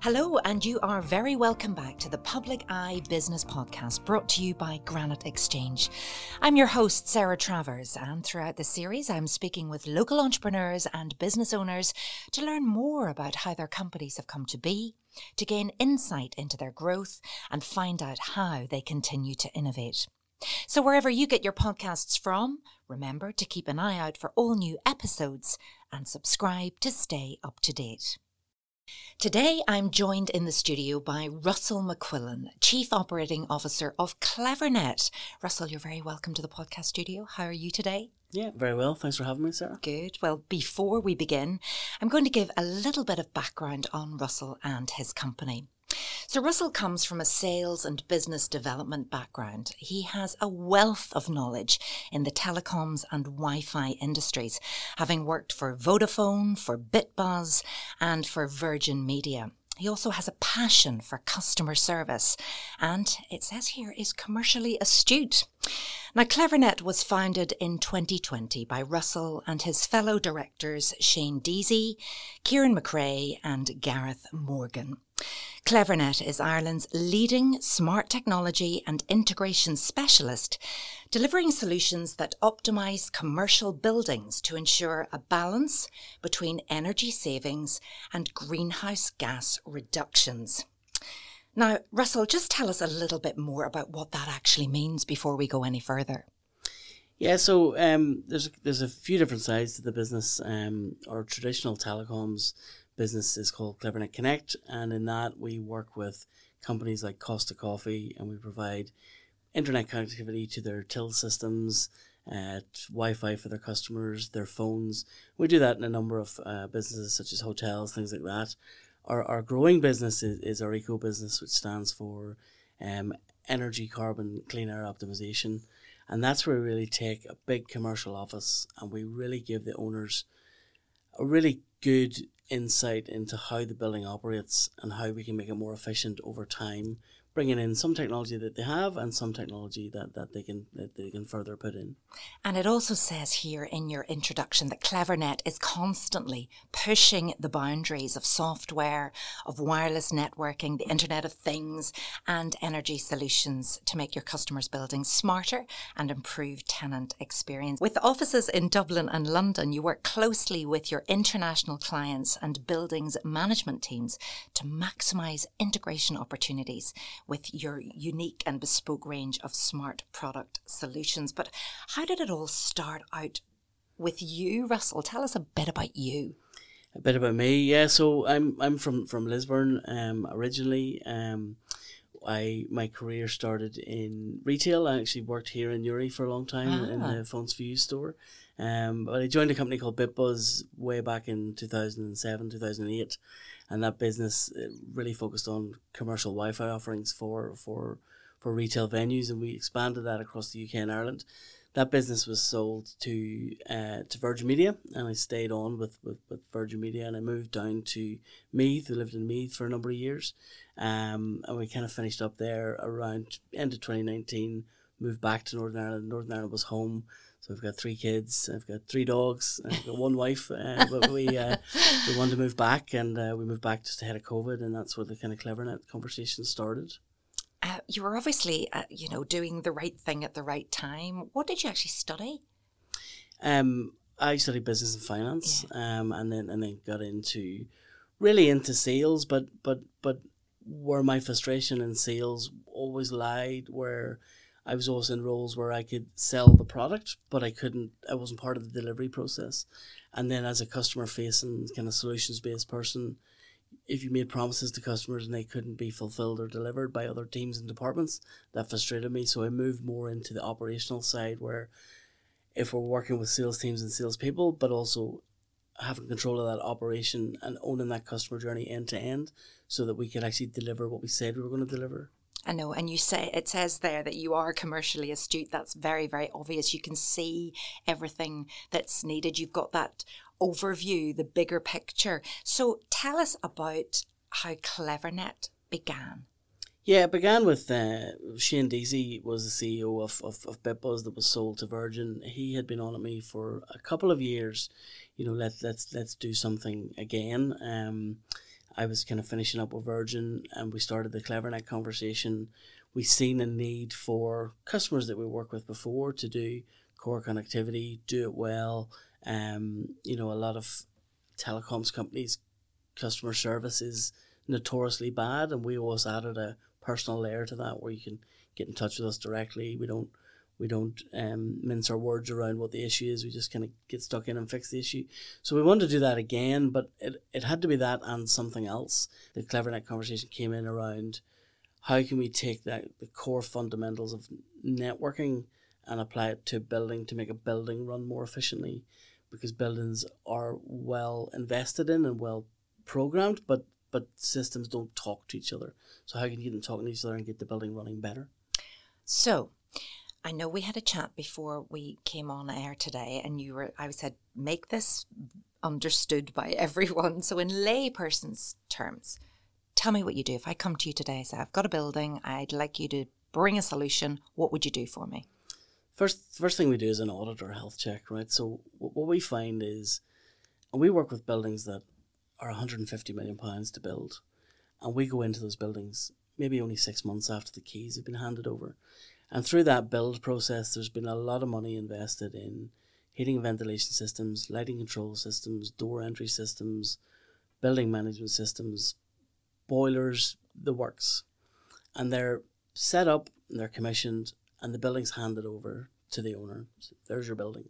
Hello, and you are very welcome back to the Public Eye Business Podcast brought to you by Granite Exchange. I'm your host, Sarah Travers, and throughout the series, I'm speaking with local entrepreneurs and business owners to learn more about how their companies have come to be, to gain insight into their growth, and find out how they continue to innovate. So, wherever you get your podcasts from, remember to keep an eye out for all new episodes and subscribe to stay up to date. Today, I'm joined in the studio by Russell McQuillan, Chief Operating Officer of Clevernet. Russell, you're very welcome to the podcast studio. How are you today? Yeah, very well. Thanks for having me, Sarah. Good. Well, before we begin, I'm going to give a little bit of background on Russell and his company. So, Russell comes from a sales and business development background. He has a wealth of knowledge in the telecoms and Wi Fi industries, having worked for Vodafone, for BitBuzz, and for Virgin Media. He also has a passion for customer service and it says here is commercially astute. Now, Clevernet was founded in 2020 by Russell and his fellow directors Shane Deasy, Kieran McRae, and Gareth Morgan. Clevernet is Ireland's leading smart technology and integration specialist, delivering solutions that optimise commercial buildings to ensure a balance between energy savings and greenhouse gas reductions. Now, Russell, just tell us a little bit more about what that actually means before we go any further. Yeah, so um, there's there's a few different sides to the business. Um, our traditional telecoms business is called Clevernet Connect, and in that we work with companies like Costa Coffee, and we provide internet connectivity to their till systems, uh, Wi-Fi for their customers, their phones. We do that in a number of uh, businesses such as hotels, things like that. Our, our growing business is, is our eco business, which stands for um, energy, carbon, clean air optimization. And that's where we really take a big commercial office and we really give the owners a really good insight into how the building operates and how we can make it more efficient over time bringing in some technology that they have and some technology that, that they can that they can further put in. And it also says here in your introduction that Clevernet is constantly pushing the boundaries of software, of wireless networking, the Internet of Things, and energy solutions to make your customers' buildings smarter and improve tenant experience. With offices in Dublin and London, you work closely with your international clients and buildings management teams to maximize integration opportunities with your unique and bespoke range of smart product solutions. But how did it all start out with you, Russell? Tell us a bit about you. A bit about me, yeah. So I'm I'm from from Lisburn um, originally. Um, I my career started in retail. I actually worked here in Newry for a long time ah. in the for You store. Um, but I joined a company called BitBuzz way back in 2007, 2008 and that business really focused on commercial Wi-Fi offerings for for for retail venues, and we expanded that across the UK and Ireland. That business was sold to uh, to Virgin Media, and I stayed on with, with, with Virgin Media, and I moved down to Meath. I lived in Meath for a number of years, um, and we kind of finished up there around end of twenty nineteen. Moved back to Northern Ireland. Northern Ireland was home so I've got three kids, I've got three dogs, I've got one wife. Uh, but we uh, we wanted to move back, and uh, we moved back just ahead of COVID, and that's where the kind of clevernet conversation started. Uh, you were obviously, uh, you know, doing the right thing at the right time. What did you actually study? Um, I studied business and finance, yeah. um, and then and then got into really into sales, but but but where my frustration in sales always lied, where I was always in roles where I could sell the product, but I couldn't. I wasn't part of the delivery process. And then, as a customer facing kind of solutions based person, if you made promises to customers and they couldn't be fulfilled or delivered by other teams and departments, that frustrated me. So I moved more into the operational side, where if we're working with sales teams and salespeople, but also having control of that operation and owning that customer journey end to end, so that we could actually deliver what we said we were going to deliver. I know, and you say it says there that you are commercially astute. That's very, very obvious. You can see everything that's needed. You've got that overview, the bigger picture. So tell us about how Clevernet began. Yeah, it began with uh, Shane Deasy was the CEO of, of, of BitBuzz that was sold to Virgin. He had been on at me for a couple of years. You know, let let's let's do something again. Um, I was kind of finishing up with Virgin, and we started the CleverNet conversation. We seen a need for customers that we worked with before to do core connectivity, do it well. Um, you know, a lot of telecoms companies, customer service is notoriously bad, and we always added a personal layer to that where you can get in touch with us directly. We don't we don't um, mince our words around what the issue is. We just kind of get stuck in and fix the issue. So we wanted to do that again, but it, it had to be that and something else. The CleverNet conversation came in around how can we take that the core fundamentals of networking and apply it to building to make a building run more efficiently because buildings are well invested in and well programmed but but systems don't talk to each other so how can you get them talking to each other and get the building running better so I know we had a chat before we came on air today, and you were, I said, make this understood by everyone. So, in layperson's terms, tell me what you do. If I come to you today and say, I've got a building, I'd like you to bring a solution, what would you do for me? First, first thing we do is an audit or health check, right? So what we find is, and we work with buildings that are 150 million pounds to build, and we go into those buildings maybe only six months after the keys have been handed over, and through that build process, there's been a lot of money invested in heating and ventilation systems, lighting control systems, door entry systems, building management systems, boilers, the works, and they're set up, they're commissioned, and the building's handed over to the owner. So there's your building.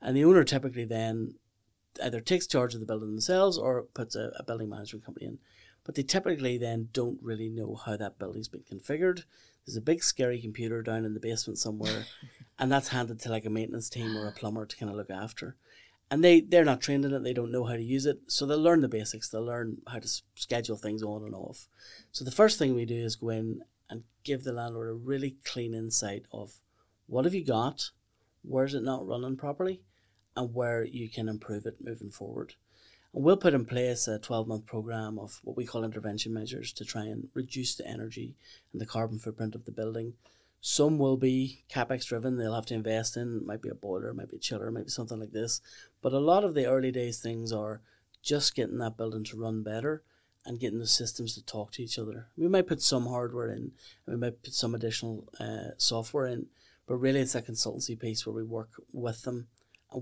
And the owner typically then either takes charge of the building themselves or puts a, a building management company in. But they typically then don't really know how that building's been configured. There's a big scary computer down in the basement somewhere, and that's handed to like a maintenance team or a plumber to kind of look after. And they, they're not trained in it, they don't know how to use it, so they'll learn the basics, they'll learn how to schedule things on and off. So the first thing we do is go in and give the landlord a really clean insight of what have you got, where's it not running properly, and where you can improve it moving forward. We'll put in place a 12 month program of what we call intervention measures to try and reduce the energy and the carbon footprint of the building. Some will be capex driven, they'll have to invest in, might be a boiler, might be a chiller, maybe something like this. But a lot of the early days things are just getting that building to run better and getting the systems to talk to each other. We might put some hardware in, we might put some additional uh, software in, but really it's a consultancy piece where we work with them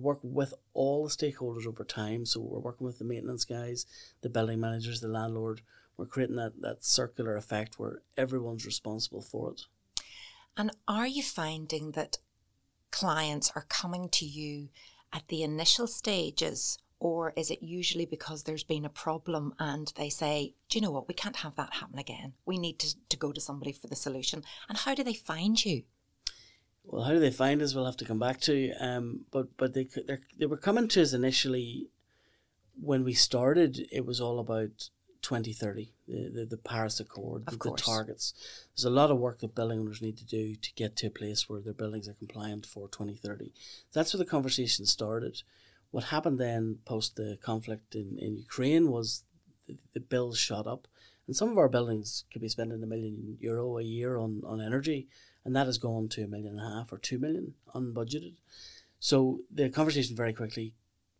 work with all the stakeholders over time. So we're working with the maintenance guys, the building managers, the landlord. We're creating that, that circular effect where everyone's responsible for it. And are you finding that clients are coming to you at the initial stages or is it usually because there's been a problem and they say, do you know what, we can't have that happen again. We need to, to go to somebody for the solution. And how do they find you? Well, how do they find us? We'll have to come back to. Um, but but they they were coming to us initially. When we started, it was all about 2030, the, the, the Paris Accord, the, the, targets. There's a lot of work that building owners need to do to get to a place where their buildings are compliant for 2030. That's where the conversation started. What happened then post the conflict in, in Ukraine was the, the bills shot up. And some of our buildings could be spending a million euro a year on, on energy, and that has gone to a million and a half or two million unbudgeted. So the conversation very quickly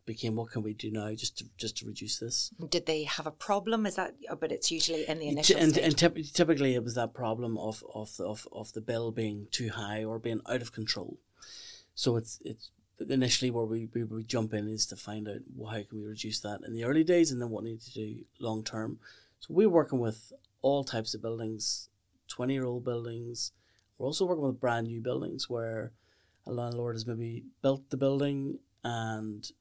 became what can we do now just to just to reduce this did they have a problem is that oh, but it's usually in the initial and, stage. and typically it was that problem of of the, of, of the bill being too high or being out of control so it's it's initially where we, we, we jump in is to find out well, how can we reduce that in the early days and then what we need to do long term so we're working with all types of buildings 20 year old buildings we're also working with brand new buildings where a landlord has maybe built the building and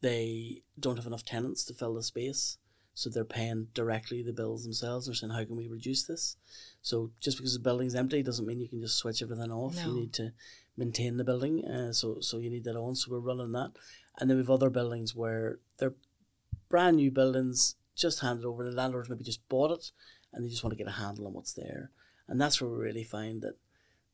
they don't have enough tenants to fill the space. So they're paying directly the bills themselves. They're saying, how can we reduce this? So just because the building's empty doesn't mean you can just switch everything off. No. You need to maintain the building. Uh, so so you need that on. So we're running that. And then we have other buildings where they're brand new buildings, just handed over. The landlords maybe just bought it and they just want to get a handle on what's there. And that's where we really find that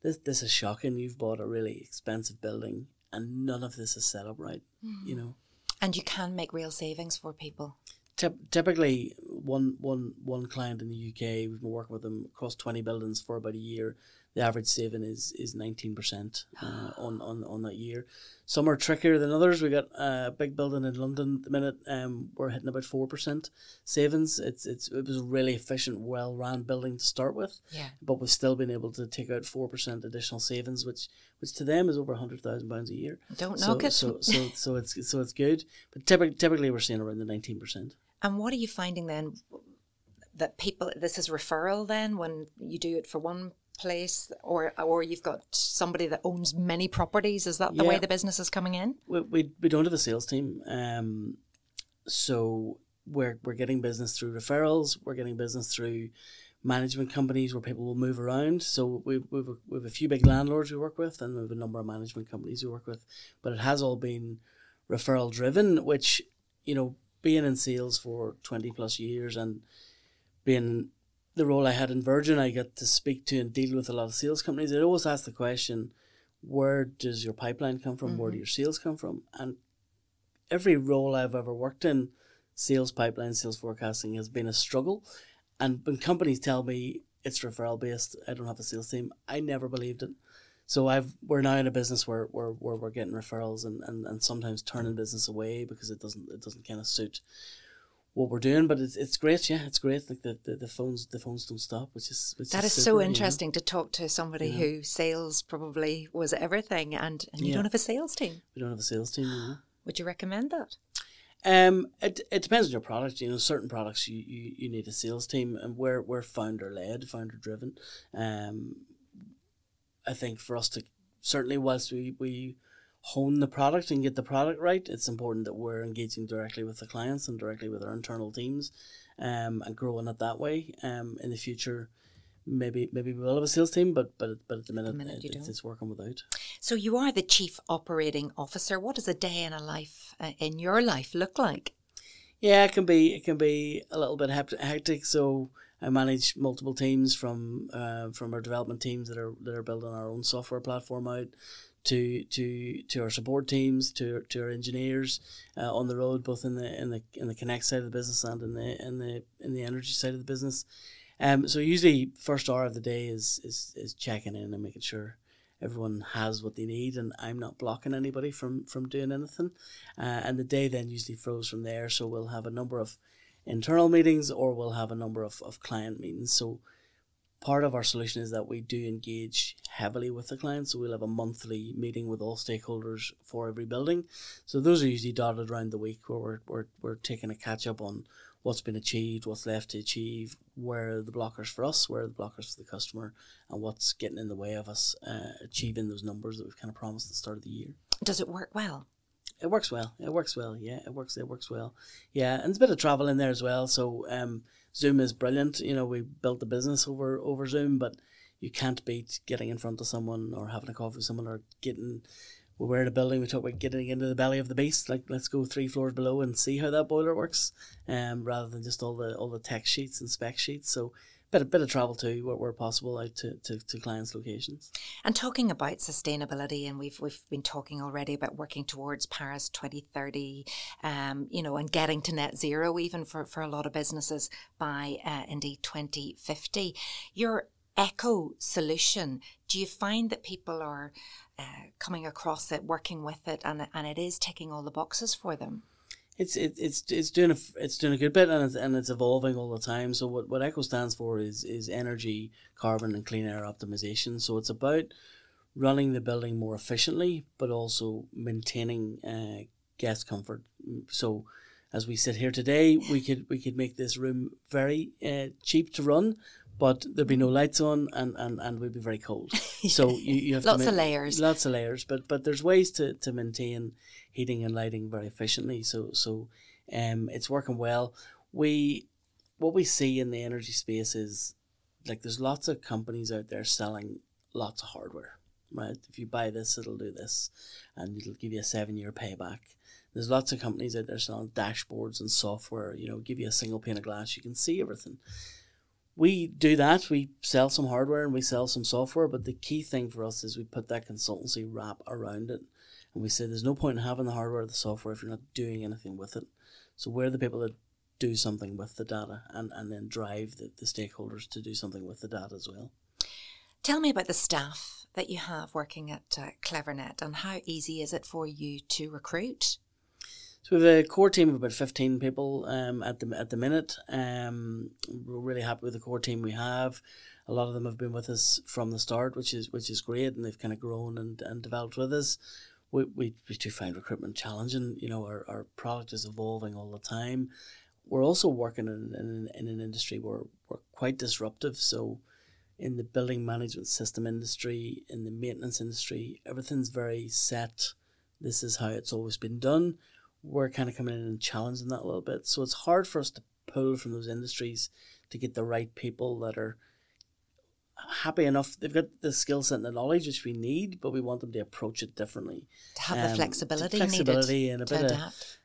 this this is shocking. You've bought a really expensive building and none of this is set up right. Mm. You know. And you can make real savings for people. typically, one one one client in the UK, we've been working with them across twenty buildings for about a year. the average saving is is nineteen percent uh, on on on that year. Some are trickier than others. We got a big building in London at the minute. Um, we're hitting about four percent savings. It's it's it was a really efficient, well run building to start with. Yeah. But we've still been able to take out four percent additional savings, which which to them is over a hundred thousand pounds a year. Don't So knock it. so so so it's so it's good. But typically typically we're seeing around the nineteen percent. And what are you finding then that people this is referral then when you do it for one place or or you've got somebody that owns many properties is that the way the business is coming in? we, we, we don't have a sales team. Um, so we're, we're getting business through referrals. We're getting business through management companies where people will move around. So we've, we've, a, we've a few big landlords we work with and we have a number of management companies we work with. But it has all been referral driven, which, you know, being in sales for 20 plus years and being the role I had in Virgin, I get to speak to and deal with a lot of sales companies. I always ask the question, where does your pipeline come from? Where do mm-hmm. your sales come from? And every role I've ever worked in, sales pipeline, sales forecasting has been a struggle. And when companies tell me it's referral based, I don't have a sales team, I never believed it. So I've we're now in a business where, where, where we're getting referrals and, and, and sometimes turning business away because it doesn't it doesn't kind of suit what we're doing. But it's, it's great, yeah, it's great. Like the, the, the phones the phones don't stop, which is which That is super, so you know. interesting to talk to somebody Yeah. who sales probably was everything and, and you Yeah. don't have a sales team. We don't have a sales team. Know? Would you recommend that? Um, it, it depends on your product. You know, certain products you, you, you need a sales team, and we're we're founder led, founder driven. Um, I think for us to certainly whilst we we hone the product and get the product right, it's important that we're engaging directly with the clients and directly with our internal teams, um, and growing it that way. Um, in the future, maybe maybe we will have a sales team, but but but at the minute, minute it, it's, it's working without. So you are the chief operating officer. What does a day in a life uh, in your life look like? Yeah, it can be it can be a little bit hectic. So I manage multiple teams from uh, from our development teams that are that are building our own software platform out to to to our support teams to to our engineers uh, on the road, both in the in the in the connect side of the business and in the in the in the energy side of the business. Um, so usually first hour of the day is is is checking in and making sure everyone has what they need and I'm not blocking anybody from from doing anything. Uh, and the day then usually flows from there. So we'll have a number of internal meetings or we'll have a number of, of client meetings. So part of our solution is that we do engage heavily with the clients. So we'll have a monthly meeting with all stakeholders for every building. So those are usually dotted around the week where we're, we're, we're taking a catch up on what's been achieved, what's left to achieve, where are the blockers for us, where are the blockers for the customer, and what's getting in the way of us uh, achieving those numbers that we've kind of promised at the start of the year. Does it work well? It works well. It works well. Yeah, it works. It works well. Yeah, and there's a bit of travel in there as well. So um, Zoom is brilliant. You know, we built the business over over Zoom, but you can't beat getting in front of someone or having a coffee with someone or getting. We were in a building. We talk about getting into the belly of the beast. Like, let's go three floors below and see how that boiler works, um, rather than just all the all the tech sheets and spec sheets. So, bit a bit of travel too, where, where possible, out to, to, to clients' locations. And talking about sustainability, and we've we've been talking already about working towards Paris 2030, um, you know, and getting to net zero even for, for a lot of businesses by uh, indeed 2050. Your eco solution, do you find that people are uh, coming across it, working with it, and and it is ticking all the boxes for them? It's it, it's it's doing a it's doing a good bit and it's, and it's evolving all the time. So what what ECHO stands for is is energy, carbon, and clean air optimization. So it's about running the building more efficiently, but also maintaining uh, guest comfort. So as we sit here today, we could we could make this room very uh, cheap to run, but there'd be no lights on and, and, and we'd be very cold. So you, you have Lots to of layers. Lots of layers, but but there's ways to, to maintain heating and lighting very efficiently. So so um it's working well. We what we see in the energy space is like there's lots of companies out there selling lots of hardware. Right? If you buy this it'll do this and it'll give you a seven year payback. There's lots of companies out there selling dashboards and software, you know, give you a single pane of glass, you can see everything. We do that, we sell some hardware and we sell some software, but the key thing for us is we put that consultancy wrap around it. And we say there's no point in having the hardware or the software if you're not doing anything with it. So we're the people that do something with the data and, and then drive the, the stakeholders to do something with the data as well. Tell me about the staff that you have working at uh, CleverNet and how easy is it for you to recruit? So we have a core team of about fifteen people um, at the at the minute. Um, we're really happy with the core team we have. A lot of them have been with us from the start, which is which is great, and they've kind of grown and, and developed with us. We, we, we do find recruitment challenging. You know, our, our product is evolving all the time. We're also working in, in, in an industry where we're quite disruptive. So, in the building management system industry, in the maintenance industry, everything's very set. This is how it's always been done we're kind of coming in and challenging that a little bit. So it's hard for us to pull from those industries to get the right people that are happy enough. They've got the skill set and the knowledge which we need, but we want them to approach it differently. To have um, the flexibility, flexibility, and a bit adapt.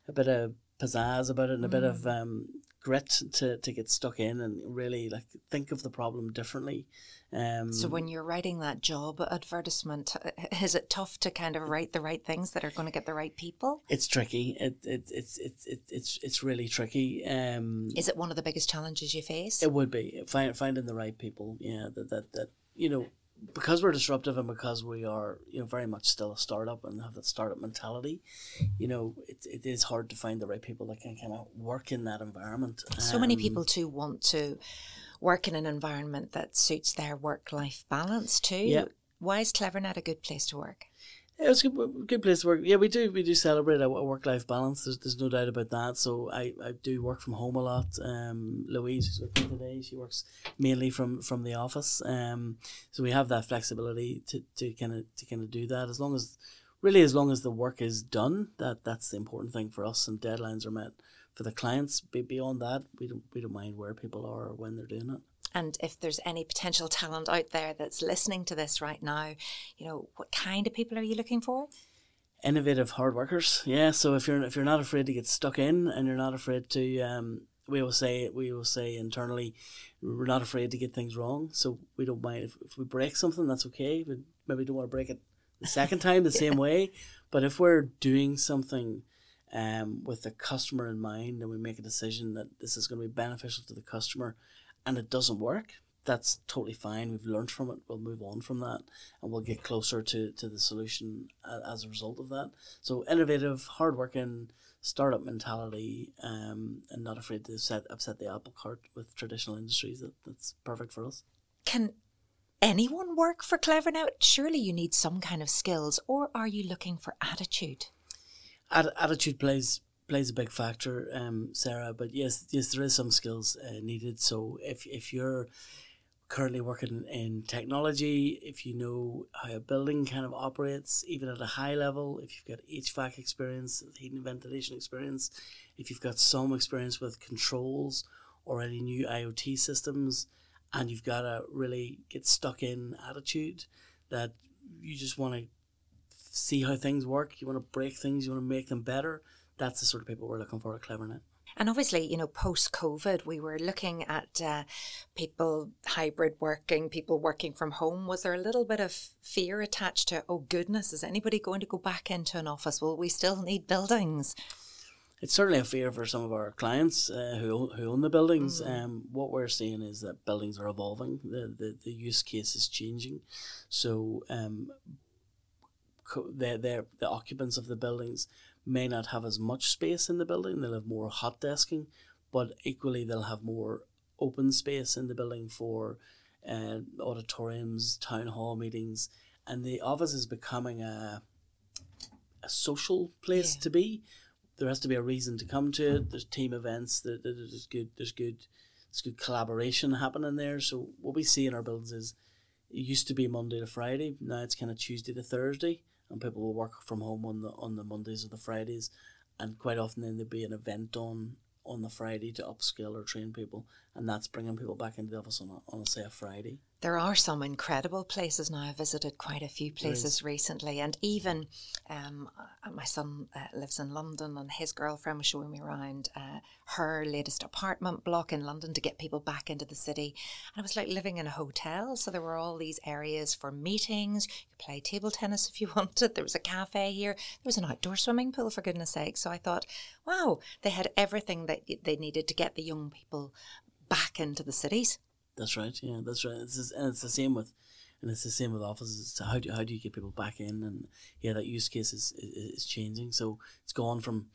of a bit of pizzazz about it, and a bit of mm. um, grit to, to get stuck in and really like think of the problem differently. Um, so when you're writing that job advertisement, is it tough to kind of write the right things that are going to get the right people? It's tricky. It, it, it's it, it, it's it's really tricky. Um, is it one of the biggest challenges you face? It would be find, finding the right people. Yeah, that that that you know because we're disruptive and because we are you know very much still a startup and have that startup mentality you know it, it is hard to find the right people that can kind of work in that environment so um, many people too want to work in an environment that suits their work life balance too yeah. why is clevernet a good place to work yeah, it's a good, good place to work. Yeah, we do we do celebrate a, a work life balance. There's, there's no doubt about that. So I, I do work from home a lot. Um, Louise is with me today, she works mainly from from the office. Um, so we have that flexibility to to kind of to kind of do that as long as really as long as the work is done. That that's the important thing for us, and deadlines are met for the clients. Beyond that, we don't we don't mind where people are or when they're doing it. And if there's any potential talent out there that's listening to this right now, you know, what kind of people are you looking for? Innovative hard workers. Yeah. So if you're if you're not afraid to get stuck in and you're not afraid to um we will say we will say internally we're not afraid to get things wrong. So we don't mind if, if we break something, that's okay. We maybe don't want to break it the second time the same way. But if we're doing something um, with the customer in mind and we make a decision that this is going to be beneficial to the customer and it doesn't work, that's totally fine. We've learned from it. We'll move on from that and we'll get closer to, to the solution as a result of that. So, innovative, hardworking, startup mentality, um, and not afraid to set, upset the apple cart with traditional industries. That, that's perfect for us. Can anyone work for CleverNet? Surely you need some kind of skills, or are you looking for attitude? Attitude plays plays a big factor, um, Sarah. But yes, yes, there is some skills uh, needed. So if if you're currently working in technology, if you know how a building kind of operates, even at a high level, if you've got HVAC experience, heating and ventilation experience, if you've got some experience with controls or any new IoT systems, and you've got a really get stuck in attitude that you just want to see how things work, you want to break things, you want to make them better that's the sort of people we're looking for at CleverNet. And obviously, you know, post COVID, we were looking at uh, people hybrid working, people working from home. Was there a little bit of fear attached to, oh goodness, is anybody going to go back into an office? Will we still need buildings? It's certainly a fear for some of our clients uh, who, who own the buildings. Mm. Um, what we're seeing is that buildings are evolving, the, the, the use case is changing. So, um, the, the, the occupants of the buildings may not have as much space in the building. They'll have more hot desking, but equally they'll have more open space in the building for uh, auditoriums, town hall meetings, and the office is becoming a a social place yeah. to be. There has to be a reason to come to it. There's team events. There's good. There's good. There's good collaboration happening there. So what we see in our buildings is it used to be Monday to Friday. Now it's kind of Tuesday to Thursday and people will work from home on the on the Mondays or the Fridays, and quite often then there'll be an event on on the Friday to upskill or train people, and that's bringing people back into the office on a, on a, say a Friday. There are some incredible places now. I've visited quite a few places recently, and even um, uh, my son uh, lives in London, and his girlfriend was showing me around uh, her latest apartment block in London to get people back into the city. And it was like living in a hotel. So there were all these areas for meetings. You could play table tennis if you wanted. There was a cafe here. There was an outdoor swimming pool, for goodness sake. So I thought, wow, they had everything that they needed to get the young people back into the cities. That's right. Yeah, that's right. It's just, and it's the same with and it's the same with offices. So how do how do you get people back in? And yeah, that use case is is, is changing. So it's gone from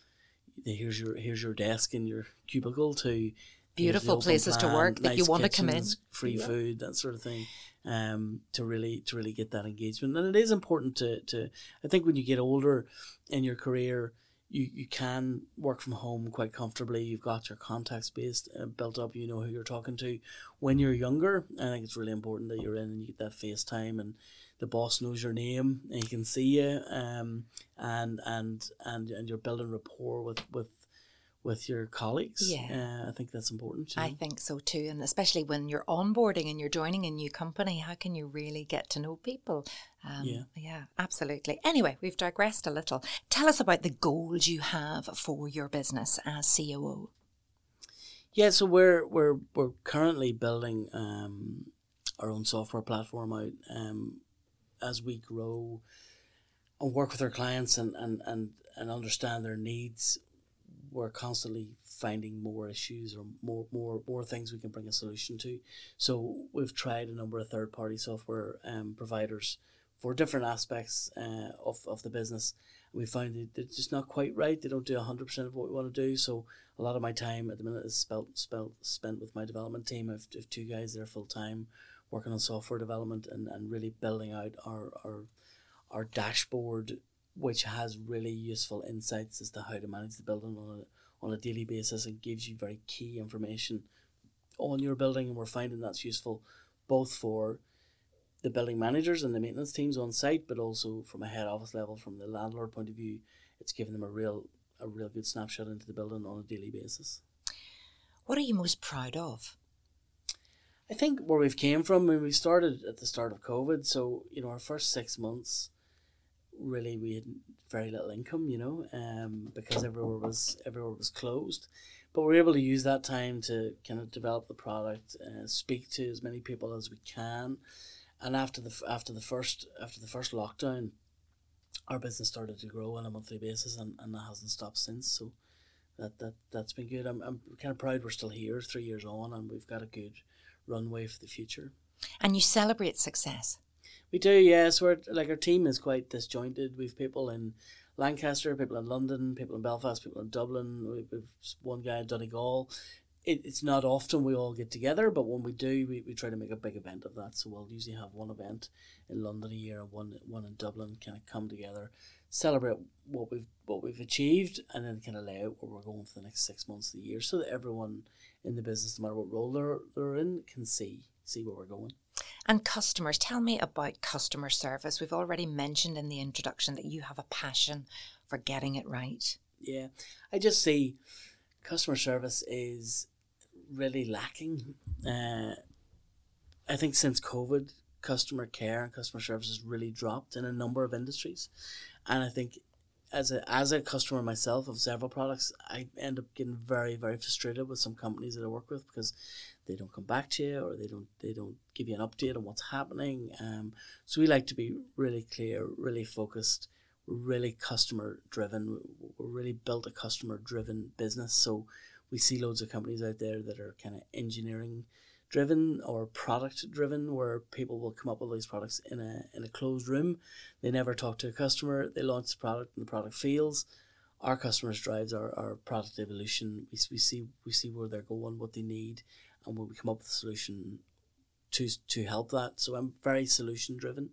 here's your here's your desk in your cubicle to beautiful places plan, to work that nice you want to come in, free yeah. food, that sort of thing. Um, to really to really get that engagement, and it is important to to. I think when you get older in your career, you, you can work from home quite comfortably. You've got your contacts based uh, built up. You know who you're talking to. When you're younger, I think it's really important that you're in and you get that FaceTime and the boss knows your name and he can see you. Um, and and and and you're building rapport with with with your colleagues. Yeah, uh, I think that's important. Know? I think so too, and especially when you're onboarding and you're joining a new company, how can you really get to know people? Um, yeah, yeah, absolutely. Anyway, we've digressed a little. Tell us about the goals you have for your business as COO. Yeah, so we're we're we're currently building um, our own software platform out um, as we grow and work with our clients and, and, and, and understand their needs we're constantly finding more issues or more more more things we can bring a solution to. So we've tried a number of third party software um, providers for different aspects uh, of, of the business. And we find that they're just not quite right. They don't do hundred percent of what we want to do. So a lot of my time at the minute is spent spent spent with my development team. I've, I've two guys there full time working on software development and, and really building out our, our our dashboard which has really useful insights as to how to manage the building on a, on a daily basis and gives you very key information on your building. And we're finding that's useful both for the building managers and the maintenance teams on site, but also from a head office level, from the landlord point of view, it's giving them a real a real good snapshot into the building on a daily basis. What are you most proud of? I think where we've came from when we started at the start of COVID. So you know, our first six months really we had very little income, you know, um, because everywhere was everywhere was closed. But we are able to use that time to kind of develop the product, uh, speak to as many people as we can, and after the after the first after the first lockdown, our business started to grow on a monthly basis, and, and that hasn't stopped since. So that that that's been good. I'm I'm kind of proud we're still here, three years on, and we've got a good runway for the future. And you celebrate success. We do, yes. We're like our team is quite disjointed. We've people in Lancaster, people in London, people in Belfast, people in Dublin. We've one guy in Donegal. It, it's not often we all get together, but when we do, we, we try to make a big event of that. So we'll usually have one event in London a year and one one in Dublin, kind of come together, celebrate what we've what we've achieved, and then kind of lay out where we're going for the next six months of the year, so that everyone in the business, no matter what role they're, they're in, can see see where we're going. And customers, tell me about customer service. We've already mentioned in the introduction that you have a passion for getting it right. Yeah, I just see customer service is really lacking. Uh, I think since COVID, customer care and customer service has really dropped in a number of industries, and I think as a as a customer myself of several products, I end up getting very very frustrated with some companies that I work with because they don't come back to you or they don't they don't give you an update on what's happening. Um, so we like to be really clear, really focused, really customer driven. We're really built a customer driven business. So we see loads of companies out there that are kind of engineering driven or product driven where people will come up with these products in a in a closed room. They never talk to a customer, they launch the product and the product fails. Our customers drives our, our product evolution. We, we see we see where they're going, what they need, and we come up with a solution to to help that. So I'm very solution driven.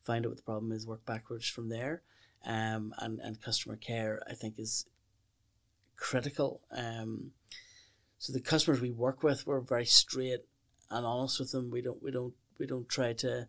Find out what the problem is, work backwards from there. Um, and, and customer care I think is critical. Um, so the customers we work with, we're very straight and honest with them. We don't we don't we don't try to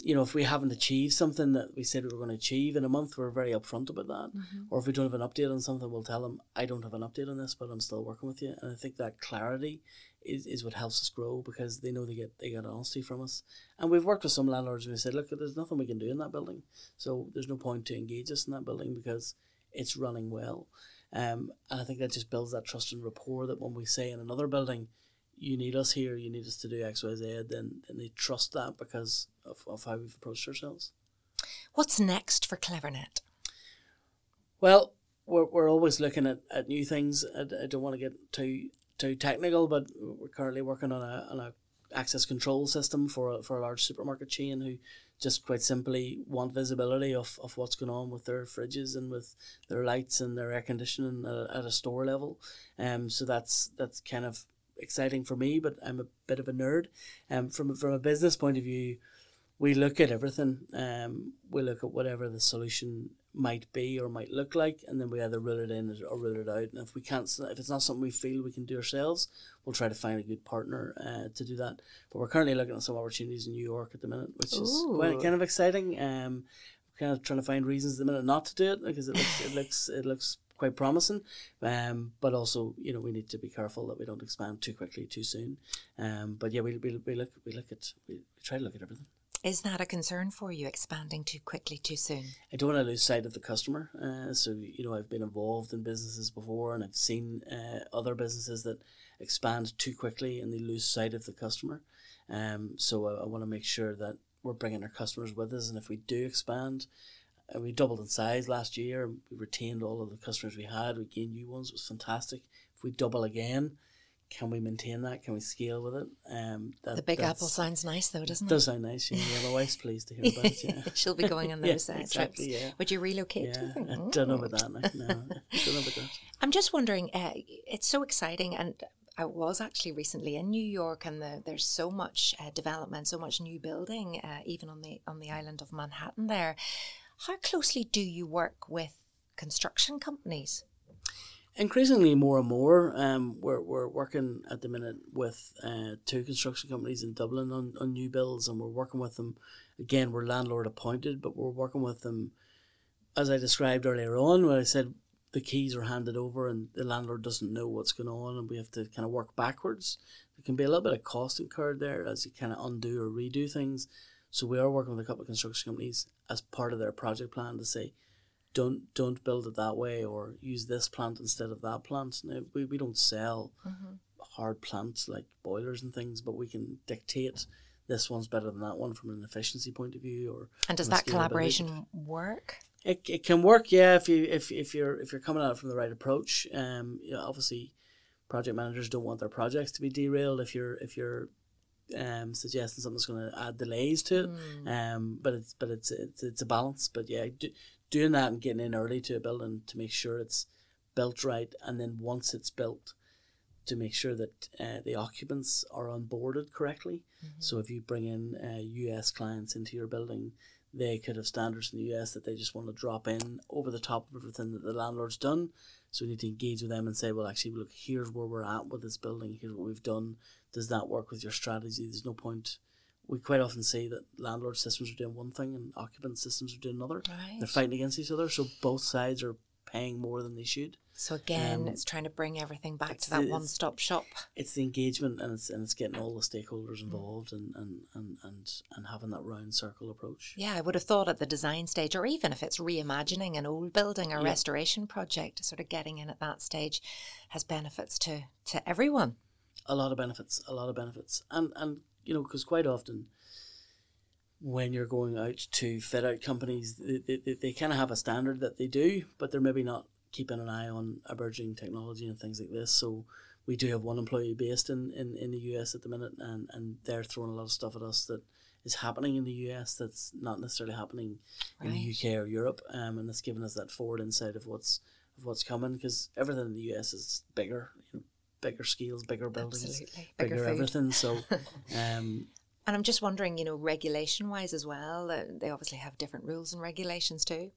you know, if we haven't achieved something that we said we were going to achieve in a month, we're very upfront about that. Mm-hmm. Or if we don't have an update on something, we'll tell them, I don't have an update on this, but I'm still working with you. And I think that clarity is, is what helps us grow because they know they get they get honesty from us. And we've worked with some landlords and we said, look, there's nothing we can do in that building, so there's no point to engage us in that building because it's running well. Um, and I think that just builds that trust and rapport that when we say in another building, you need us here, you need us to do X, Y, Z, then, then they trust that because of, of how we've approached ourselves. What's next for Clevernet? Well, we're, we're always looking at, at new things. I, I don't want to get too too technical, but we're currently working on a on a, access control system for a, for a large supermarket chain who just quite simply want visibility of, of what's going on with their fridges and with their lights and their air conditioning at, at a store level. Um, so that's that's kind of exciting for me, but I'm a bit of a nerd. Um, from from a business point of view, we look at everything. Um, we look at whatever the solution might be or might look like, and then we either rule it in or rule it out. And if we can't, if it's not something we feel we can do ourselves, we'll try to find a good partner uh, to do that. But we're currently looking at some opportunities in New York at the minute, which is quite, kind of exciting. Um, kind of trying to find reasons at the minute not to do it because it looks it looks it looks quite promising. Um, but also you know we need to be careful that we don't expand too quickly too soon. Um, but yeah, we, we, we look we look at we, we try to look at everything. Is that a concern for you, expanding too quickly too soon? I don't want to lose sight of the customer. Uh, so you know, I've been involved in businesses before, and I've seen uh, other businesses that expand too quickly and they lose sight of the customer. Um, so I, I want to make sure that we're bringing our customers with us, and if we do expand, uh, we doubled in size last year. We retained all of the customers we had. We gained new ones. It was fantastic. If we double again, can we maintain that? Can we scale with it? Um, that, the Big Apple sounds nice, though, doesn't it? does sound nice. Yeah, yeah, my wife's pleased to hear about it. Yeah. She'll be going on Yeah, those uh, exactly, trips. yeah. Would you relocate? do you? I don't know about that. Now. No, don't know about that. I'm just wondering, uh, it's so exciting, and I was actually recently in New York, and the, there's so much uh, development, so much new building, uh, even on the on the island of Manhattan. There, how closely do you work with construction companies? Increasingly, more and more, um, we're, we're working at the minute with uh, two construction companies in Dublin on, on new builds, and we're working with them. Again, we're landlord appointed, but we're working with them, as I described earlier on, when I said the keys are handed over and the landlord doesn't know what's going on, and we have to kind of work backwards. There can be a little bit of cost incurred there as you kind of undo or redo things. So we are working with a couple of construction companies as part of their project plan to say, don't don't build it that way or use this plant instead of that plant. Now, we, we don't sell hard plants like boilers and things, but we can dictate this one's better than that one from an efficiency point of view or And does that collaboration work? It, it can work, yeah, if you if, if you're if you're coming at it from the right approach. Um, you know, obviously, project managers don't want their projects to be derailed if you're if you're um suggesting something's going to add delays to it. Um, but it's but it's it's, it's a balance. But yeah, do, doing that and getting in early to a building to make sure it's built right, and then once it's built, to make sure that uh, the occupants are onboarded correctly. So if you bring in uh, US clients into your building, they could have standards in the US that they just want to drop in over the top of everything that the landlord's done. So we need to engage with them and say, well, actually, look, here's where we're at with this building. Here's what we've done. Does that work with your strategy? There's no point. We quite often see that landlord systems are doing one thing and occupant systems are doing another. Right. They're fighting against each other, so both sides are paying more than they should. So again, Um, it's trying to bring everything back to that one-stop shop. It's the engagement and it's and it's getting all the stakeholders involved and, and, and, and, and having that round circle approach. Yeah, I would have thought at the design stage, or even if it's reimagining an old building or Yeah. restoration project, sort of getting in at that stage has benefits to to everyone. a lot of benefits, a lot of benefits, and and you know because quite often when you're going out to fit out companies, they, they, they, kind of have a standard that they do, but they're maybe not keeping an eye on emerging technology and things like this. So we do have one employee based in, in, in the US at the minute, and, and they're throwing a lot of stuff at us that is happening in the US that's not necessarily happening in the UK or Europe, um, and it's given us that forward insight of what's of what's coming because everything in the US is bigger, bigger scales, bigger buildings, Absolutely. bigger, Bigger everything. So, um, And I'm just wondering, you know, regulation wise as well, uh, they obviously have different rules and regulations too.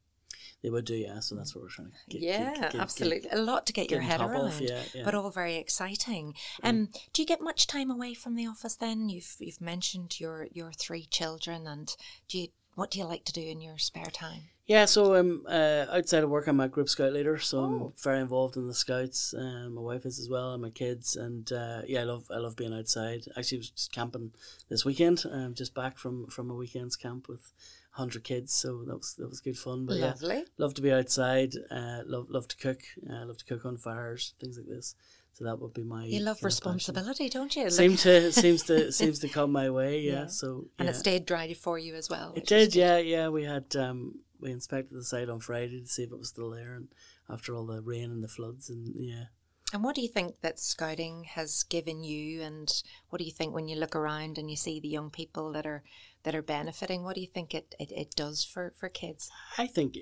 they would do, yeah. So that's what we're trying to get. yeah, get- get- get- absolutely. a lot to get your head around, of, yeah, yeah. but all very exciting. Um, do you get much time away from the office then? You've you've mentioned your your three children, and do you what do you like to do in your spare time? Yeah, so um, uh, outside of work, I'm a group scout leader, so Oh. I'm very involved in the scouts. Um, my wife is as well, and my kids, and uh, yeah, I love I love being outside. Actually, I was just camping this weekend. I'm just back from from a weekend's camp with hundred kids, so that was that was good fun. But yeah, love to be outside. Uh, love love to cook. Uh, love to cook on fires, things like this. So that would be my. You love responsibility, don't you? Look- Seem to seems to seems to come my way. Yeah. Yeah. So and it stayed dry for you as well. It did, yeah, yeah. We had um, we inspected the site on Friday to see if it was still there, and after all the rain and the floods, and yeah, And what do you think that scouting has given you? And what do you think when you look around and you see the young people that are that are benefiting? What do you think it, it, it does for, for kids? I think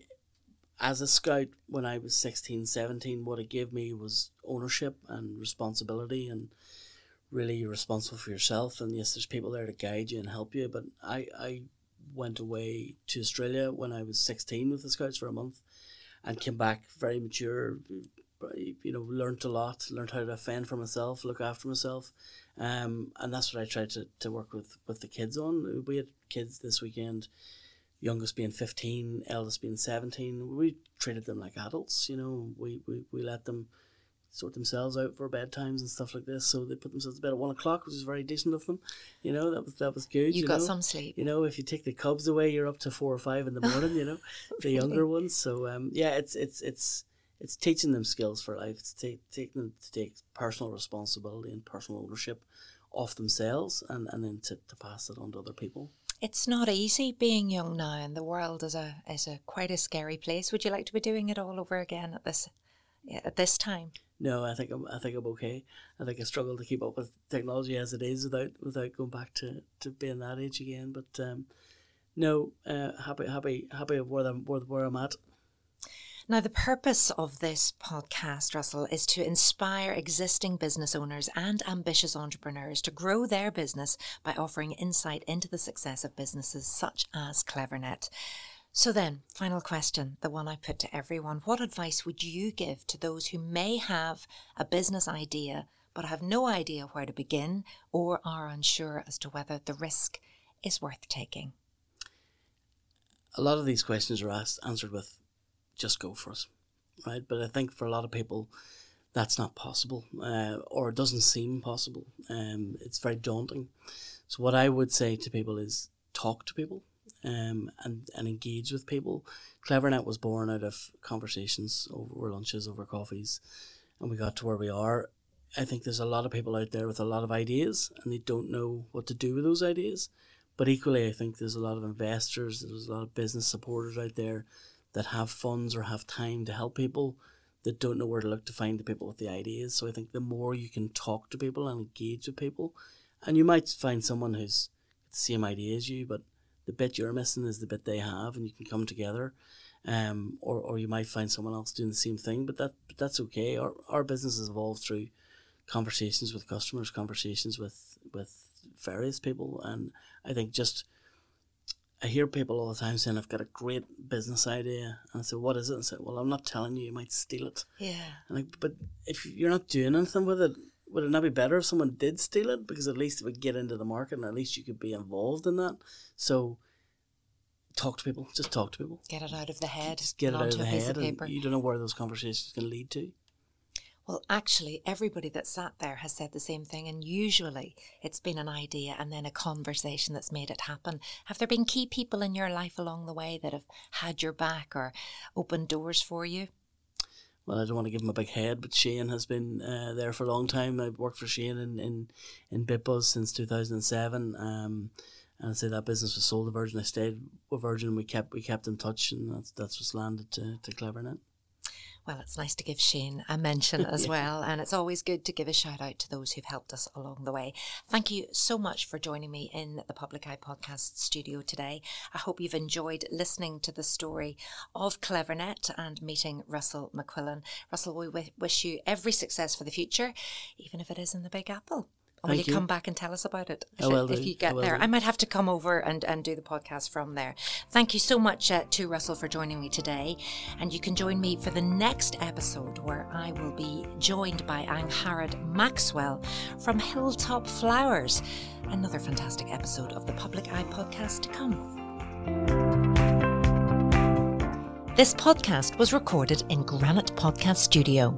as a scout when I was 16, 17, what it gave me was ownership and responsibility and really you're responsible for yourself. And yes, there's people there to guide you and help you. But I, I went away to Australia when I was 16 with the Scouts for a month and came back very mature, you know, learned a lot, learned how to fend for myself, look after myself. Um, and that's what I tried to, to work with, with the kids on. We had kids this weekend youngest being 15, eldest being 17. We treated them like adults, you know. We, we, we let them sort themselves out for bedtimes and stuff like this. So they put themselves to bed at one o'clock, which is very decent of them. You know, that was that was good. You, you got know? some sleep. You know, if you take the cubs away, you're up to four or five in the morning. You know, the younger ones. So um, yeah, it's it's it's it's teaching them skills for life. It's t- taking them to take personal responsibility and personal ownership of themselves, and and then to, to pass it on to other people. It's not easy being young now, and the world is a is a quite a scary place. Would you like to be doing it all over again at this at this time? No, I think I'm I think I'm okay. I think I struggle to keep up with technology as it is without without going back to, to being that age again. But um, no, uh, happy happy happy where I'm where, where I'm at. Now, the purpose of this podcast, Russell, is to inspire existing business owners and ambitious entrepreneurs to grow their business by offering insight into the success of businesses such as Clevernet. So, then, final question, the one I put to everyone What advice would you give to those who may have a business idea but have no idea where to begin or are unsure as to whether the risk is worth taking? A lot of these questions are asked, answered with just go for it, right? But I think for a lot of people, that's not possible, uh, or it doesn't seem possible. Um, it's very daunting. So what I would say to people is talk to people, um, and and engage with people. Clevernet was born out of conversations over lunches, over coffees, and we got to where we are. I think there's a lot of people out there with a lot of ideas, and they don't know what to do with those ideas. But equally, I think there's a lot of investors, there's a lot of business supporters out there that have funds or have time to help people that don't know where to look to find the people with the ideas. So I think the more you can talk to people and engage with people, and you might find someone who's the same idea as you, but the bit you're missing is the bit they have, and you can come together. Um, or, or you might find someone else doing the same thing, but that but that's okay. Our our business has evolved through conversations with customers, conversations with with various people, and I think just I hear people all the time saying, I've got a great business idea. And I say, what is it? And I say, well, I'm not telling you, you might steal it. Yeah. And like, but if you're not doing anything with it, would it not be better if someone did steal it? Because at least it would get into the market and at least you could be involved in that. So talk to people. Just talk to people. Get it out of the head. Just get it out of the head. You don't know where those conversations can lead to. Well, actually, everybody that sat there has said the same thing, and usually it's been an idea and then a conversation that's made it happen. Have there been key people in your life along the way that have had your back or opened doors for you? Well, I don't want to give him a big head, but Shane has been uh, there for a long time. I've worked for Shane in, in, in BitBuzz since 2007. Um, and I say that business was sold to Virgin. I stayed with Virgin and we kept we kept in touch, and that's that's what's landed to, to Clevernet. Well, it's nice to give Shane a mention as yeah. well. And it's always good to give a shout out to those who've helped us along the way. Thank you so much for joining me in the Public Eye Podcast studio today. I hope you've enjoyed listening to the story of Clevernet and meeting Russell McQuillan. Russell, we wish you every success for the future, even if it is in the Big Apple. Will you, you, come back and tell us about it if, it, if you get I there? Do. I might have to come over and, and do the podcast from there. Thank you so much uh, to Russell for joining me today. And you can join me for the next episode where I will be joined by Angharad Maxwell from Hilltop Flowers. Another fantastic episode of the Public Eye podcast to come. This podcast was recorded in Granite Podcast Studio.